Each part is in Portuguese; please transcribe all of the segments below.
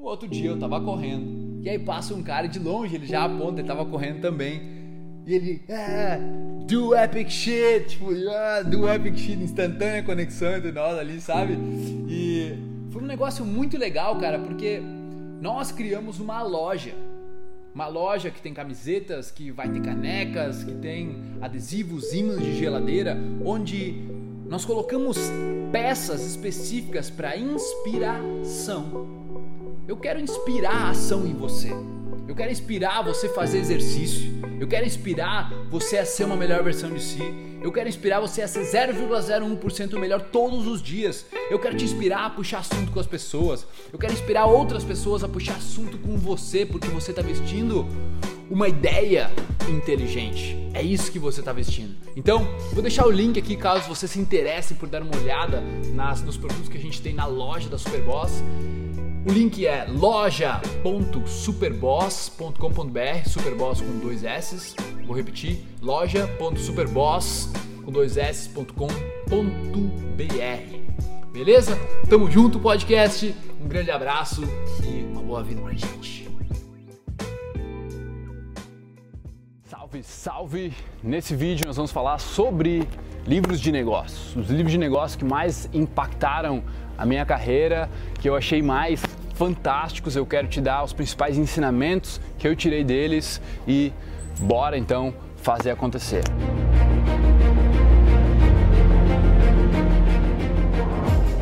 O outro dia eu tava correndo. E aí passa um cara de longe, ele já aponta, ele tava correndo também. E ele, ah, do epic shit, tipo, ah, do epic shit, instantânea conexão entre nós ali, sabe? E foi um negócio muito legal, cara, porque nós criamos uma loja. Uma loja que tem camisetas, que vai ter canecas, que tem adesivos, ímãs de geladeira, onde nós colocamos peças específicas para inspiração. Eu quero inspirar a ação em você. Eu quero inspirar você a fazer exercício. Eu quero inspirar você a ser uma melhor versão de si. Eu quero inspirar você a ser 0,01% melhor todos os dias. Eu quero te inspirar a puxar assunto com as pessoas. Eu quero inspirar outras pessoas a puxar assunto com você, porque você está vestindo uma ideia inteligente. É isso que você está vestindo. Então, vou deixar o link aqui caso você se interesse por dar uma olhada nas, nos produtos que a gente tem na loja da Superboss. O link é loja.superboss.com.br, Superboss com dois S. Vou repetir, loja.superboss com dois S.com.br. Beleza? Tamo junto, podcast. Um grande abraço e uma boa vida pra gente. Salve, salve! Nesse vídeo nós vamos falar sobre livros de negócios. Os livros de negócios que mais impactaram a minha carreira, que eu achei mais fantásticos. Eu quero te dar os principais ensinamentos que eu tirei deles e bora então fazer acontecer.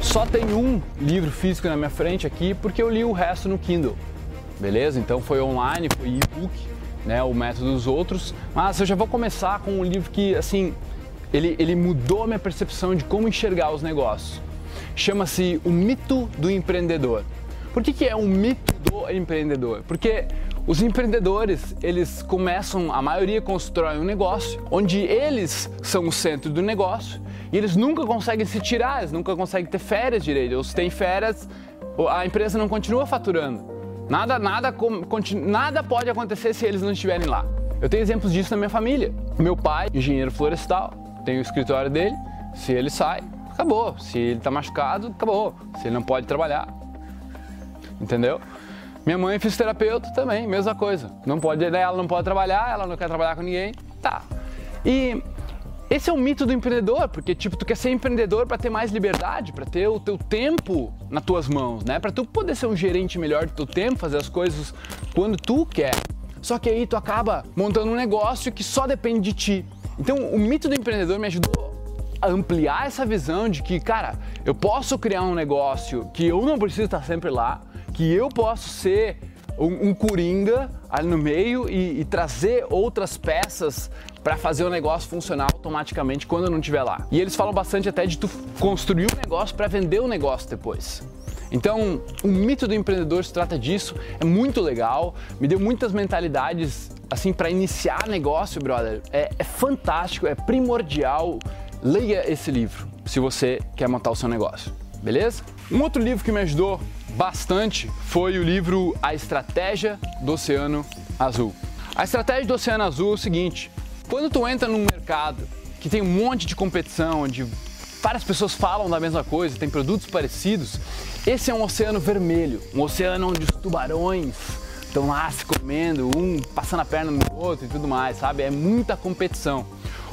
Só tem um livro físico na minha frente aqui porque eu li o resto no Kindle. Beleza? Então foi online, foi e-book, né, o método dos outros. Mas eu já vou começar com um livro que assim, ele, ele mudou a minha percepção de como enxergar os negócios chama-se O Mito do Empreendedor. Por que, que é um mito do empreendedor? Porque os empreendedores, eles começam, a maioria constrói um negócio onde eles são o centro do negócio e eles nunca conseguem se tirar, eles nunca conseguem ter férias direito. Ou se tem férias, a empresa não continua faturando. Nada, nada, nada pode acontecer se eles não estiverem lá. Eu tenho exemplos disso na minha família. Meu pai, engenheiro florestal, tem o escritório dele. Se ele sai, acabou. Se ele está machucado, acabou. Se ele não pode trabalhar. Entendeu? Minha mãe é fisioterapeuta também, mesma coisa. Não pode, ela não pode trabalhar, ela não quer trabalhar com ninguém. Tá. E esse é o mito do empreendedor, porque tipo, tu quer ser empreendedor para ter mais liberdade, para ter o teu tempo nas tuas mãos, né? Para tu poder ser um gerente melhor do teu tempo, fazer as coisas quando tu quer. Só que aí tu acaba montando um negócio que só depende de ti. Então, o mito do empreendedor me ajudou ampliar essa visão de que, cara, eu posso criar um negócio que eu não preciso estar sempre lá, que eu posso ser um, um coringa ali no meio e, e trazer outras peças para fazer o negócio funcionar automaticamente quando eu não estiver lá. E eles falam bastante até de tu construir um negócio para vender o negócio depois. Então, o mito do empreendedor se trata disso, é muito legal, me deu muitas mentalidades assim para iniciar negócio, brother. É, é fantástico, é primordial leia esse livro se você quer montar o seu negócio, beleza? Um outro livro que me ajudou bastante foi o livro A Estratégia do Oceano Azul. A estratégia do Oceano Azul é o seguinte: quando tu entra num mercado que tem um monte de competição, onde várias pessoas falam da mesma coisa, tem produtos parecidos, esse é um oceano vermelho, um oceano onde os tubarões estão lá se comendo, um passando a perna no outro e tudo mais, sabe? É muita competição.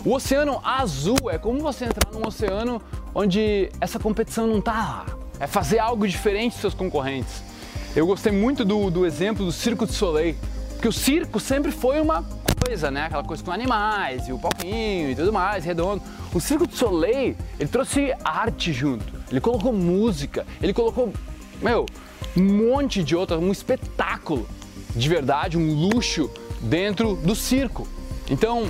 O oceano azul é como você entrar num oceano onde essa competição não está lá. É fazer algo diferente dos seus concorrentes. Eu gostei muito do, do exemplo do Circo de Soleil, porque o circo sempre foi uma coisa, né? Aquela coisa com animais e o palquinho e tudo mais, redondo. O Circo de Soleil, ele trouxe arte junto. Ele colocou música, ele colocou, meu, um monte de outras, um espetáculo de verdade, um luxo dentro do circo. Então,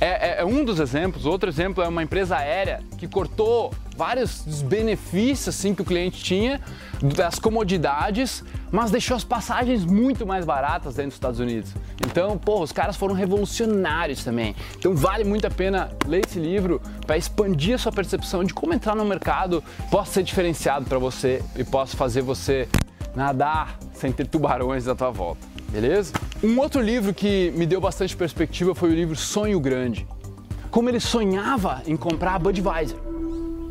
é, é, é, um dos exemplos. Outro exemplo é uma empresa aérea que cortou vários dos benefícios assim, que o cliente tinha, das comodidades, mas deixou as passagens muito mais baratas dentro dos Estados Unidos. Então, pô, os caras foram revolucionários também. Então vale muito a pena ler esse livro para expandir a sua percepção de como entrar no mercado possa ser diferenciado para você e possa fazer você nadar sem ter tubarões à tua volta beleza? Um outro livro que me deu bastante perspectiva foi o livro Sonho Grande. Como ele sonhava em comprar a Budweiser.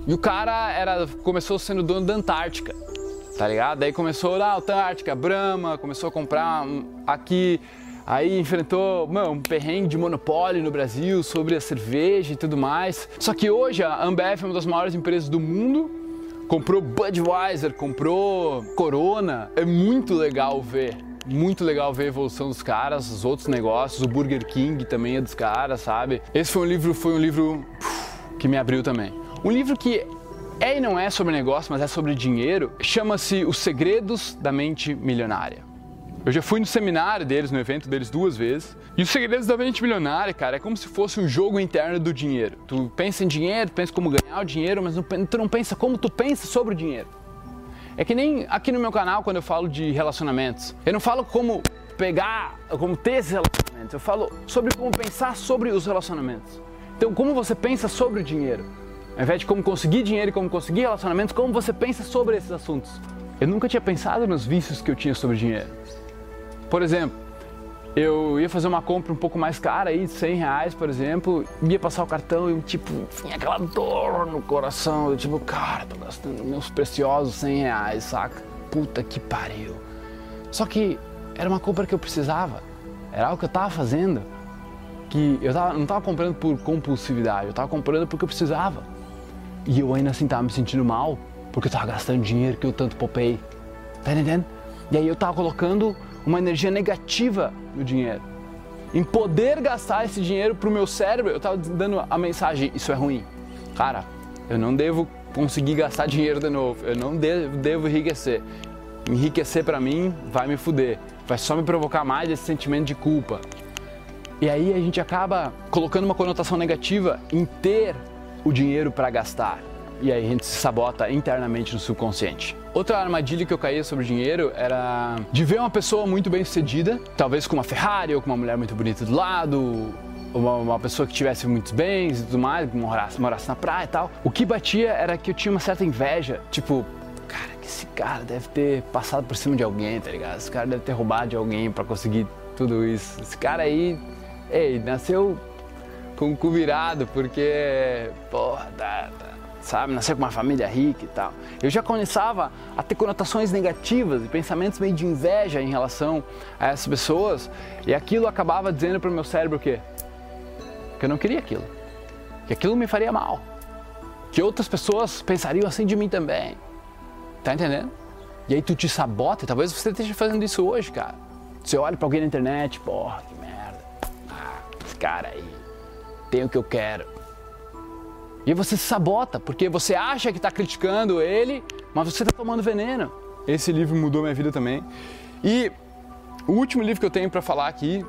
E o cara era, começou sendo dono da Antártica. tá ligado? Daí começou na Antártica, Brahma, começou a comprar aqui, aí enfrentou mano, um perrengue de monopólio no Brasil sobre a cerveja e tudo mais. Só que hoje a Ambev é uma das maiores empresas do mundo, comprou Budweiser, comprou Corona. É muito legal ver muito legal ver a evolução dos caras, os outros negócios, o Burger King também é dos caras, sabe? Esse foi um livro, foi um livro que me abriu também. Um livro que é e não é sobre negócio, mas é sobre dinheiro, chama-se Os Segredos da Mente Milionária. Eu já fui no seminário deles, no evento deles duas vezes. E os segredos da mente milionária, cara, é como se fosse um jogo interno do dinheiro. Tu pensa em dinheiro, tu pensa como ganhar o dinheiro, mas não, tu não pensa como tu pensa sobre o dinheiro. É que nem aqui no meu canal quando eu falo de relacionamentos. Eu não falo como pegar, como ter esses relacionamentos. Eu falo sobre como pensar sobre os relacionamentos. Então, como você pensa sobre o dinheiro. Ao invés de como conseguir dinheiro e como conseguir relacionamentos, como você pensa sobre esses assuntos. Eu nunca tinha pensado nos vícios que eu tinha sobre dinheiro. Por exemplo, eu ia fazer uma compra um pouco mais cara aí, 100 reais, por exemplo, ia passar o cartão e tipo, tinha aquela dor no coração, eu, tipo, cara, tô gastando meus preciosos 100 reais, saca? Puta que pariu. Só que era uma compra que eu precisava, era algo que eu tava fazendo, que eu tava, não tava comprando por compulsividade, eu tava comprando porque eu precisava. E eu ainda assim tava me sentindo mal, porque eu tava gastando dinheiro que eu tanto popei. Tá entendendo? E aí eu tava colocando uma energia negativa no dinheiro. Em poder gastar esse dinheiro pro meu cérebro, eu tava dando a mensagem: isso é ruim. Cara, eu não devo conseguir gastar dinheiro de novo, eu não devo, devo enriquecer. Enriquecer para mim vai me fuder, vai só me provocar mais esse sentimento de culpa. E aí a gente acaba colocando uma conotação negativa em ter o dinheiro para gastar. E aí a gente se sabota internamente no subconsciente. Outra armadilha que eu caía sobre dinheiro era de ver uma pessoa muito bem sucedida, talvez com uma Ferrari ou com uma mulher muito bonita do lado, uma, uma, pessoa que tivesse muitos bens e tudo mais, morasse, morasse na praia e tal. O que batia era que eu tinha uma certa inveja, tipo, cara, que esse cara deve ter passado por cima de alguém, tá ligado? Esse cara deve ter roubado de alguém para conseguir tudo isso. Esse cara aí, ei, nasceu com o cu virado, porque, porra, sabe, nasceu com uma família rica e tal. Eu já começava a ter conotações negativas e pensamentos meio de inveja em relação a essas pessoas, e aquilo acabava dizendo para o meu cérebro o quê? Que eu não queria aquilo, que aquilo me faria mal, que outras pessoas pensariam assim de mim também. Tá entendendo? E aí tu te sabota, e talvez você esteja fazendo isso hoje, cara. Você olha para alguém na internet, porra, que merda. Ah, esse cara aí tem o que eu quero. E você se sabota, porque você acha que está criticando ele, mas você está tomando veneno. Esse livro mudou minha vida também. E o último livro que eu tenho para falar aqui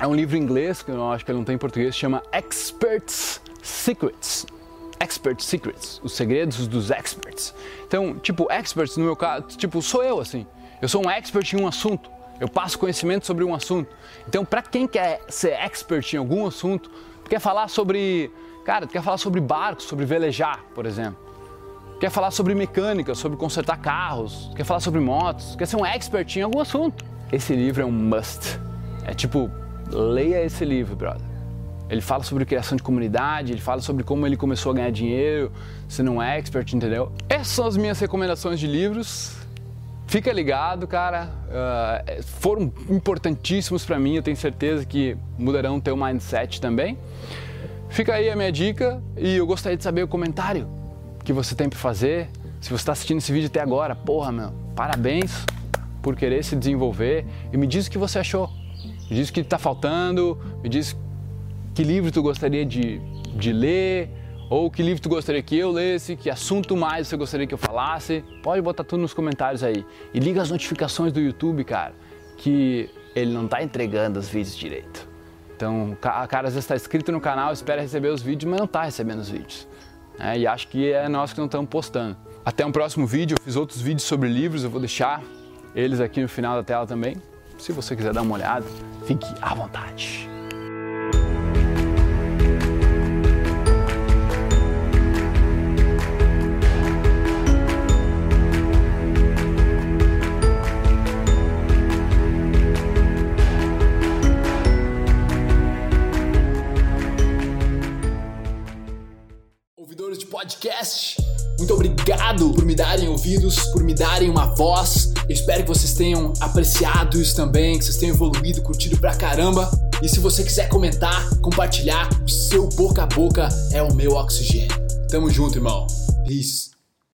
é um livro em inglês, que eu acho que ele não tem em português, chama Experts Secrets. Expert Secrets, os segredos dos experts. Então, tipo, experts no meu caso, tipo, sou eu assim. Eu sou um expert em um assunto. Eu passo conhecimento sobre um assunto. Então, para quem quer ser expert em algum assunto, quer falar sobre, cara, quer falar sobre barcos, sobre velejar, por exemplo. Quer falar sobre mecânica, sobre consertar carros, quer falar sobre motos, quer ser um expert em algum assunto. Esse livro é um must. É tipo, leia esse livro, brother. Ele fala sobre criação de comunidade, ele fala sobre como ele começou a ganhar dinheiro, sendo um expert, entendeu? Essas são as minhas recomendações de livros. Fica ligado, cara. Uh, foram importantíssimos para mim. Eu tenho certeza que mudarão teu mindset também. Fica aí a minha dica e eu gostaria de saber o comentário que você tem para fazer. Se você está assistindo esse vídeo até agora, porra, meu, parabéns por querer se desenvolver e me diz o que você achou. Me diz o que está faltando, me diz que livro tu gostaria de, de ler, ou que livro tu gostaria que eu lesse, que assunto mais você gostaria que eu falasse. Pode botar tudo nos comentários aí. E liga as notificações do YouTube, cara, que ele não está entregando os vídeos direito. Então, a cara às vezes está inscrito no canal, espera receber os vídeos, mas não está recebendo os vídeos. É, e acho que é nós que não estamos postando. Até um próximo vídeo, eu fiz outros vídeos sobre livros, eu vou deixar eles aqui no final da tela também. Se você quiser dar uma olhada, fique à vontade. Podcast. Muito obrigado por me darem ouvido ouvidos, por me darem uma voz. Eu espero que vocês tenham apreciado isso também, que vocês tenham evoluído, curtido pra caramba. E se você quiser comentar, compartilhar, o seu boca a boca é o meu oxigênio. Tamo junto, irmão. Peace.